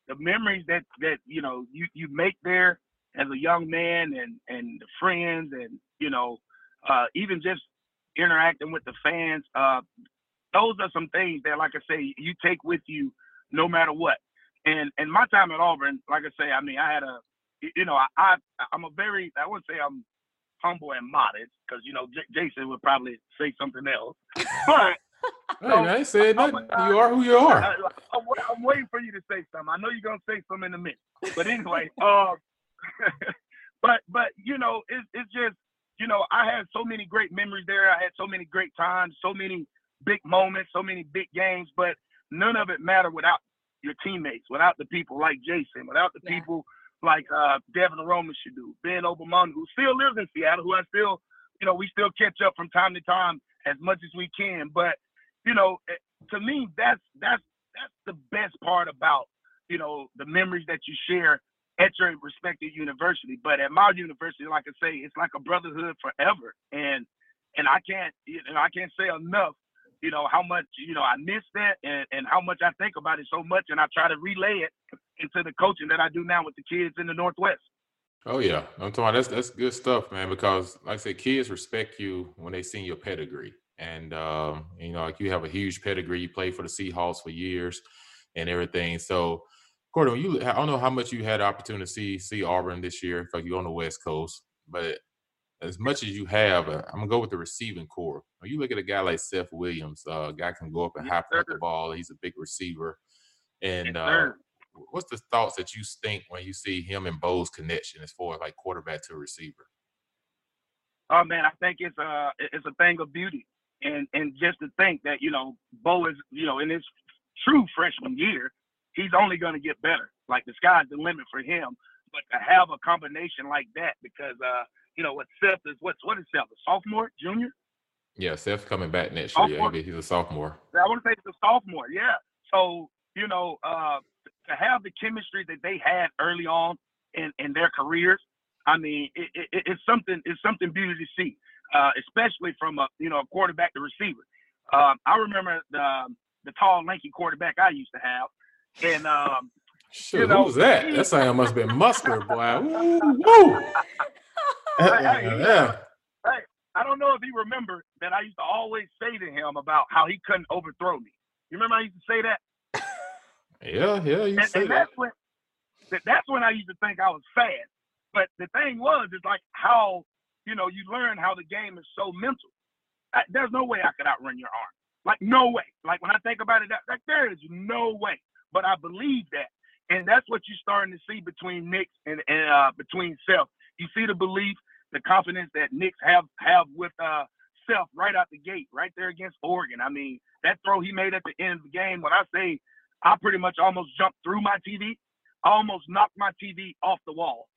the memories that that you know you you make there as a young man and and the friends and you know uh, even just interacting with the fans, uh, those are some things that, like I say, you take with you no matter what. And and my time at Auburn, like I say, I mean, I had a, you know, I, I I'm a very, I wouldn't say I'm humble and modest because you know J- Jason would probably say something else. But hey, so, I said that. you are who you are. I, am waiting for you to say something. I know you're gonna say something in a minute. But anyway, um, but but you know, it's it's just you know, I had so many great memories there. I had so many great times, so many big moments, so many big games. But none of it mattered without your teammates, without the people like Jason, without the yeah. people like uh, Devin Aromashodu, Ben Obomanu, who still lives in Seattle, who I still, you know, we still catch up from time to time as much as we can. But, you know, eh, to me, that's that's that's the best part about, you know, the memories that you share at your respective university. But at my university, like I say, it's like a brotherhood forever. And and I can't, know, I can't say enough you know, how much, you know, I miss that and, and how much I think about it so much. And I try to relay it into the coaching that I do now with the kids in the Northwest. Oh yeah, I'm talking. That's that's good stuff, man. Because like I said, kids respect you when they see your pedigree, and um, you know, like you have a huge pedigree. You played for the Seahawks for years, and everything. So, Gordon, you I don't know how much you had opportunity to see see Auburn this year. Like you're on the West Coast, but as much as you have, uh, I'm gonna go with the receiving corps. When you look at a guy like Seth Williams, uh, a guy can go up and yes, high the ball. He's a big receiver. And yes, uh, what's the thoughts that you think when you see him and Bo's connection as far as like quarterback to receiver? Oh man, I think it's a it's a thing of beauty. And and just to think that you know Bo is you know in his true freshman year, he's only going to get better. Like the sky's the limit for him. But to have a combination like that, because uh, you know what Seth is, what's what is Seth, a sophomore, junior? Yeah, Seth's coming back next year. Yeah, he's a sophomore. I want to say he's a sophomore. Yeah. So you know, uh, to have the chemistry that they had early on in, in their careers, I mean, it, it, it's something it's something beautiful to see, uh, especially from a you know a quarterback to receiver. Um, I remember the the tall, lanky quarterback I used to have, and um, Shoot, you know, who was that? That sound must have been muscular, boy. Woo, woo. hey, yeah. Hey, I don't know if he remembered that I used to always say to him about how he couldn't overthrow me. You remember I used to say that? Yeah, yeah, you and, say and that. That's when, that's when I used to think I was fast. But the thing was, is like how you know you learn how the game is so mental. I, there's no way I could outrun your arm. Like no way. Like when I think about it, that, like there is no way. But I believe that, and that's what you're starting to see between Nick and, and uh, between Seth. You see the belief, the confidence that Nix have have with uh, Seth right out the gate, right there against Oregon. I mean, that throw he made at the end of the game. When I say I pretty much almost jumped through my TV, I almost knocked my TV off the wall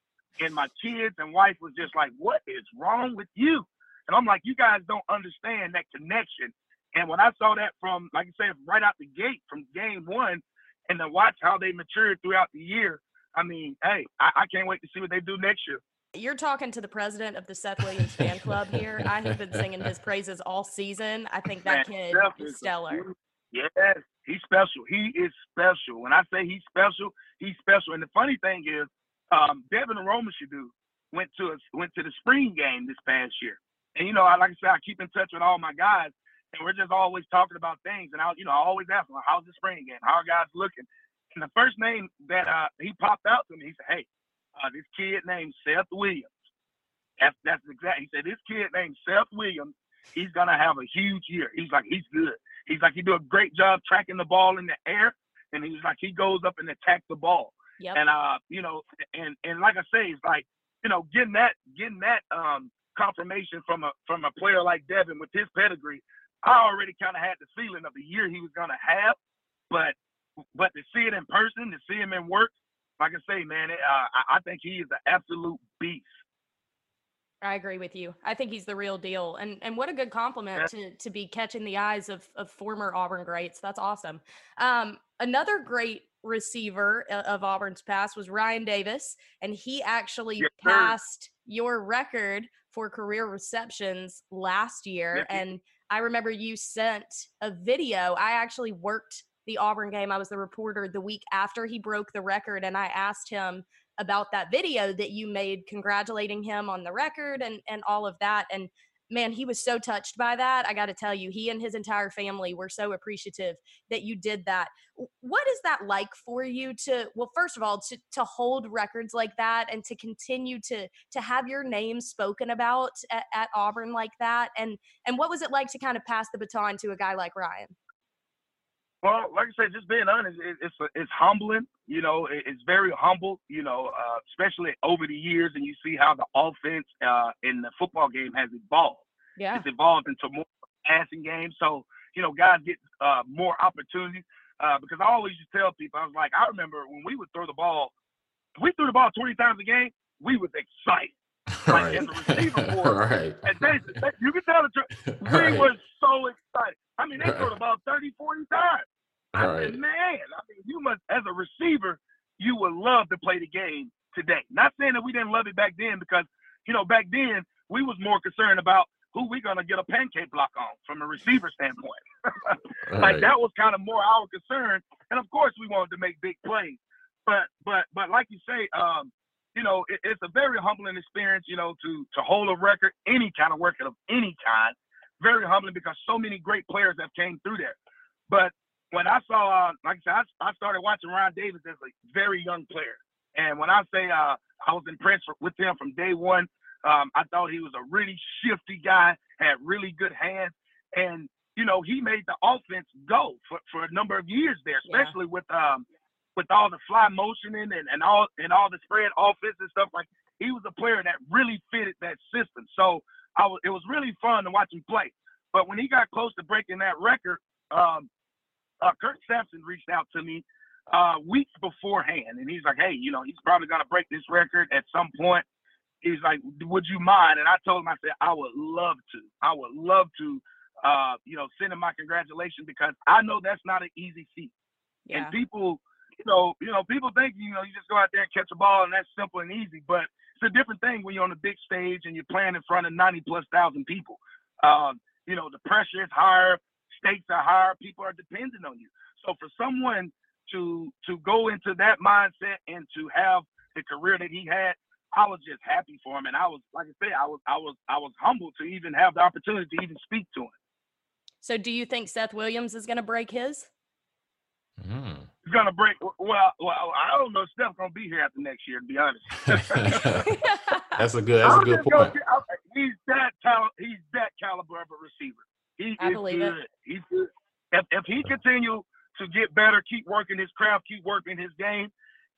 and my kids and wife was just like, "What is wrong with you?" And I'm like, "You guys don't understand that connection." And when I saw that from, like I said, right out the gate from game one, and to watch how they matured throughout the year, I mean, hey, I, I can't wait to see what they do next year. You're talking to the president of the Seth Williams fan club here. I have been singing his praises all season. I think that Man, kid Seth is stellar. Yes, he's special. He is special. When I say he's special, he's special. And the funny thing is, um, Devin Aromashodu went to a, went to the spring game this past year. And you know, I like I said, I keep in touch with all my guys, and we're just always talking about things. And I, you know, I always ask them, "How's the spring game? How are guys looking?" And the first name that uh, he popped out to me, he said, "Hey, uh, this kid named Seth Williams." That's that's exact. He said, "This kid named Seth Williams, he's gonna have a huge year." He's like, he's good. He's like, he do a great job tracking the ball in the air, and he's like, he goes up and attacks the ball. Yep. And uh, you know, and and like I say, it's like, you know, getting that getting that um confirmation from a from a player like Devin with his pedigree, I already kind of had the feeling of the year he was gonna have, but but to see it in person, to see him in work, like I say, man, it, uh, I, I think he is an absolute beast. I agree with you. I think he's the real deal. And and what a good compliment to to be catching the eyes of of former Auburn greats. That's awesome. Um, another great receiver of Auburn's past was Ryan Davis, and he actually yes, passed your record for career receptions last year. Yes, and I remember you sent a video. I actually worked the Auburn game. I was the reporter the week after he broke the record, and I asked him about that video that you made congratulating him on the record and and all of that and man, he was so touched by that. I got to tell you, he and his entire family were so appreciative that you did that. What is that like for you to well, first of all, to to hold records like that and to continue to to have your name spoken about at, at Auburn like that? And and what was it like to kind of pass the baton to a guy like Ryan? Well, like I said, just being honest, it, it's it's humbling. You know, it, it's very humble. You know, uh, especially over the years, and you see how the offense uh, in the football game has evolved. Yeah, it's evolved into more passing game. So you know, guys get uh, more opportunities. Uh, because I always used to tell people, I was like, I remember when we would throw the ball, we threw the ball 20 times a game, we was excited. Like right. as a receiver for right. And they, they, you can tell the truth. We right. was so excited. I mean, they threw the ball 30, 40 times. I right. said, man, I mean, you must, as a receiver, you would love to play the game today. Not saying that we didn't love it back then because, you know, back then we was more concerned about who we gonna get a pancake block on from a receiver standpoint. like right. that was kind of more our concern. And of course we wanted to make big plays. But but but like you say, um, you know, it, it's a very humbling experience, you know, to to hold a record, any kind of record of any kind. Very humbling because so many great players have came through there. But when I saw, uh, like I said, I, I, started watching Ryan Davis as a very young player, and when I say uh, I was impressed with him from day one, um, I thought he was a really shifty guy, had really good hands, and you know he made the offense go for, for a number of years there, especially yeah. with um, with all the fly motioning and, and all and all the spread offense and stuff like. He was a player that really fitted that system. So I was, it was really fun to watch him play. But when he got close to breaking that record, um, uh, Kirk Sampson reached out to me uh, weeks beforehand, and he's like, "Hey, you know, he's probably gonna break this record at some point." He's like, "Would you mind?" And I told him, I said, "I would love to. I would love to, uh, you know, send him my congratulations because I know that's not an easy feat. Yeah. And people, you know, you know, people think you know you just go out there and catch a ball and that's simple and easy, but it's a different thing when you're on the big stage and you're playing in front of 90 plus thousand people. Um, you know, the pressure is higher, stakes are higher, people are dependent on you. So for someone to to go into that mindset and to have the career that he had, I was just happy for him, and I was like I said, I was I was I was humbled to even have the opportunity to even speak to him. So, do you think Seth Williams is going to break his? Mm. He's gonna break. Well, well, I don't know. if Steph's gonna be here after next year, to be honest. that's a good. That's a I'm good just gonna point. say, I- He's that talent. He's that caliber of a receiver. He I is believe it. good. He's good. If if he continue to get better, keep working his craft, keep working his game,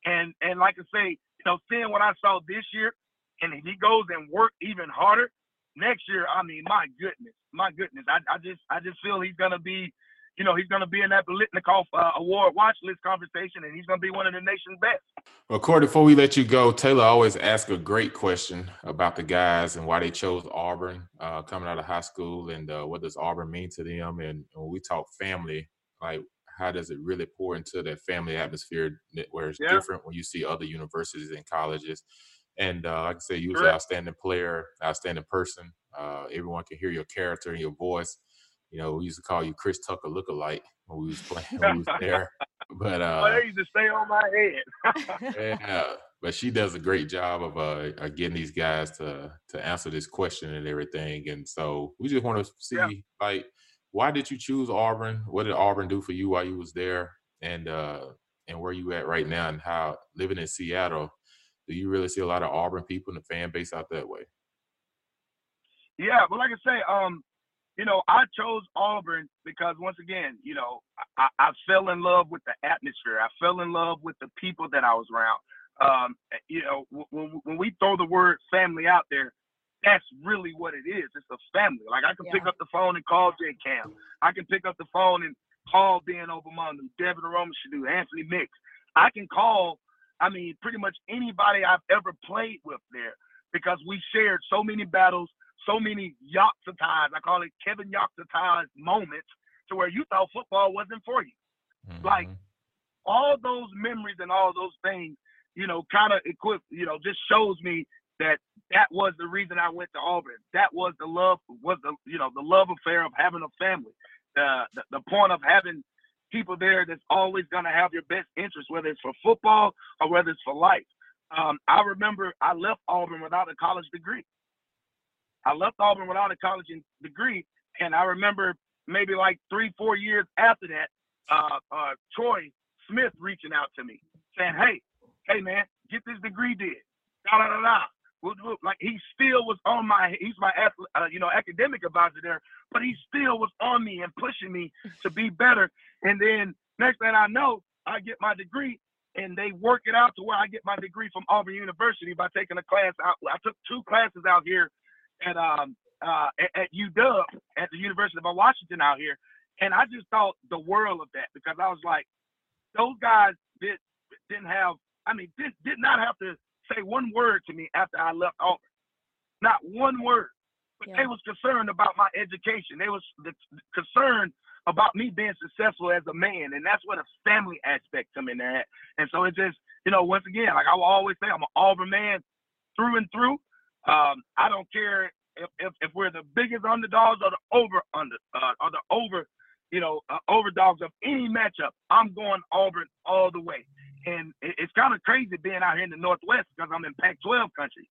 and and like I say, you know, seeing what I saw this year, and if he goes and work even harder next year, I mean, my goodness, my goodness, I I just I just feel he's gonna be. You know, he's going to be in that Biletnikoff uh, Award watch list conversation, and he's going to be one of the nation's best. Well, Corey, before we let you go, Taylor always asks a great question about the guys and why they chose Auburn uh, coming out of high school and uh, what does Auburn mean to them. And when we talk family, like how does it really pour into that family atmosphere where it's Yeah. different when you see other universities and colleges. And uh, like I said, you was an outstanding player, outstanding person. Uh, everyone can hear your character and your voice. You know, we used to call you Chris Tucker lookalike when we was playing when we was there. But uh, oh, they used to stay on my head. yeah, but she does a great job of uh, uh, getting these guys to to answer this question and everything. And so we just want to see Yeah. like why did you choose Auburn? What did Auburn do for you while you was there? And uh and where you at right now and how living in Seattle, do you really see a lot of Auburn people in the fan base out that way? Yeah, but like I say, um, you know, I chose Auburn because once again, you know, I, I fell in love with the atmosphere. I fell in love with the people that I was around. Um, you know, when, when we throw the word family out there, that's really what it is. It's a family. Like I can pick up the phone and call J Cam. I can pick up the phone and call Ben Obomanu, Devin Aromashodu, Anthony Mix. I can call, I mean, pretty much anybody I've ever played with there because we shared so many battles, so many Yoxatize. I call it Kevin Yoxatize moments to where you thought football wasn't for you. Like, Mhm. All those memories and all those things, you know, kind of equip, you know, just shows me that that was the reason I went to Auburn. That was the love, was the, you know, the love affair of having a family. The, the, the point of having people there that's always going to have your best interest, whether it's for football or whether it's for life. Um, I remember I left Auburn without a college degree. I left Auburn without a college degree, and I remember maybe like three, four years after that, uh, uh, Troy Smith reaching out to me saying, "Hey, hey man, get this degree did." Da da da da. Like he still was on my, he's my, uh, you know, academic advisor there, but he still was on me and pushing me to be better. And then next thing I know, I get my degree, and they work it out to where I get my degree from Auburn University by taking a class out. I took two classes out here at um uh at, at UW at the University of Washington out here, and I just thought the world of that because I was like, those guys did didn't have. I mean, did did not have to say one word to me after I left Auburn. Not one word. But Yeah. they was concerned about my education. They was the, concerned about me being successful as a man, and that's where the family aspect come in there at. And so it just, you know, once again, like I will always say, I'm an Auburn man through and through. Um, I don't care if, if, if we're the biggest underdogs or the over under uh, or the over, you know, uh, overdogs of any matchup. I'm going Auburn all the way. And it, it's kind of crazy being out here in the Northwest because I'm in Pac-12 country.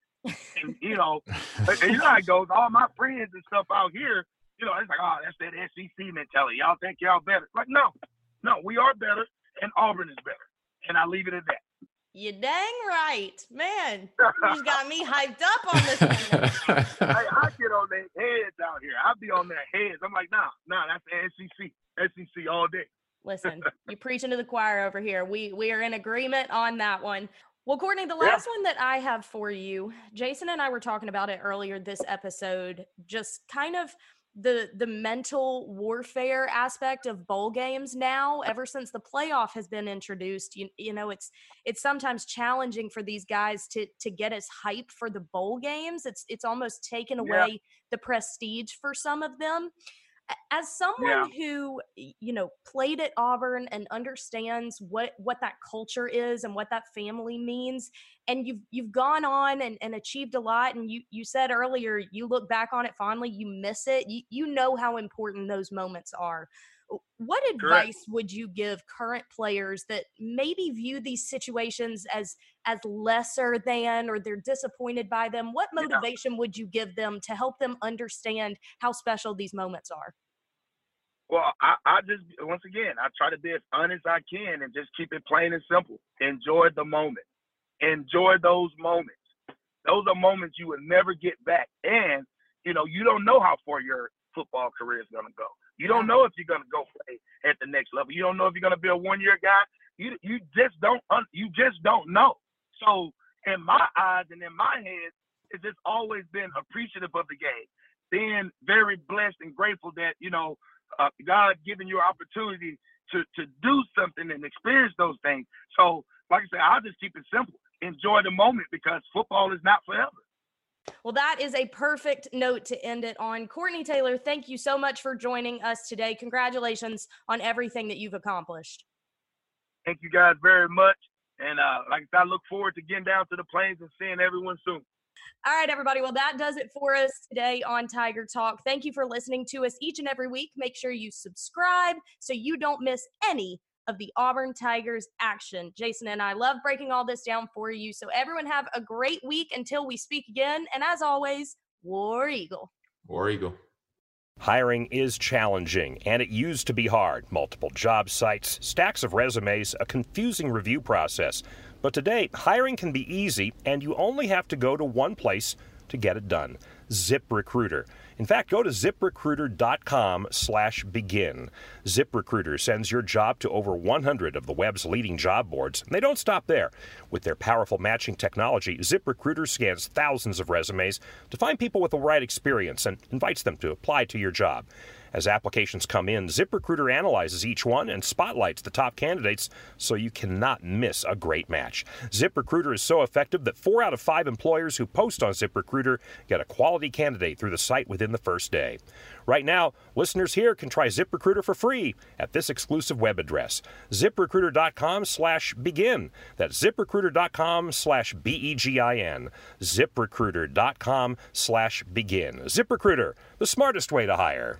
And you know, and you know how it goes. All my friends and stuff out here, you know, it's like, oh, that's that SEC mentality. Y'all think y'all better? Like, no, no, we are better, and Auburn is better. And I leave it at that. You dang right, man. You just got me hyped up on this. one. hey, I get on their heads out here. I be on their heads. I'm like, nah, nah, that's the SEC, SEC all day. Listen, you preaching to the choir over here. We we are in agreement on that one. Well, Courtney, the last one that I have for you, Jason and I were talking about it earlier this episode, just kind of the the mental warfare aspect of bowl games now ever since the playoff has been introduced you, you know it's it's sometimes challenging for these guys to to get as hype for the bowl games it's it's almost taken away yeah. the prestige for some of them as someone yeah. who you know played at auburn and understands what what that culture is and what that family means and you've you've gone on and, and achieved a lot and you you said earlier you look back on it fondly you miss it you, you know how important those moments are what advice Correct. would you give current players that maybe view these situations as as lesser than or they're disappointed by them? What motivation yeah. would you give them to help them understand how special these moments are? Well I, I just once again i try to be as honest as i can and just keep it plain and simple. Enjoy the moment. Enjoy those moments. Those are moments you will never get back. And you know you don't know how far your football career is going to go you don't know if you're gonna go play at the next level. You don't know if you're gonna be a one year guy. You you just don't you just don't know. So in my eyes and in my head, it's just always been appreciative of the game, being very blessed and grateful that you know uh, God giving you opportunity to to do something and experience those things. So like I said, I'll just keep it simple. Enjoy the moment because football is not forever. Well, that is a perfect note to end it on. Courtney Taylor, thank you so much for joining us today. Congratulations on everything that you've accomplished. Thank you guys very much. And uh, like I said, I look forward to getting down to the plains and seeing everyone soon. All right, everybody. Well, that does it for us today on Tiger Talk. Thank you for listening to us each and every week. Make sure you subscribe so you don't miss any of the Auburn Tigers action. Jason and I love breaking all this down for you. So, everyone, have a great week until we speak again. And as always, War Eagle. War Eagle. Hiring is challenging, and it used to be hard. Multiple job sites, stacks of resumes, a confusing review process. But today, hiring can be easy, and you only have to go to one place to get it done ZipRecruiter. In fact, go to ziprecruiter.com slash begin. ZipRecruiter sends your job to over 100 of the web's leading job boards, and they don't stop there. With their powerful matching technology, ZipRecruiter scans thousands of resumes to find people with the right experience and invites them to apply to your job. As applications come in, ZipRecruiter analyzes each one and spotlights the top candidates so you cannot miss a great match. ZipRecruiter is so effective that four out of five employers who post on ZipRecruiter get a quality candidate through the site within the first day. Right now, listeners here can try ZipRecruiter for free at this exclusive web address, ziprecruiter.com slash begin. That's ziprecruiter.com slash B-E-G-I-N. ziprecruiter.com slash begin. ZipRecruiter, the smartest way to hire.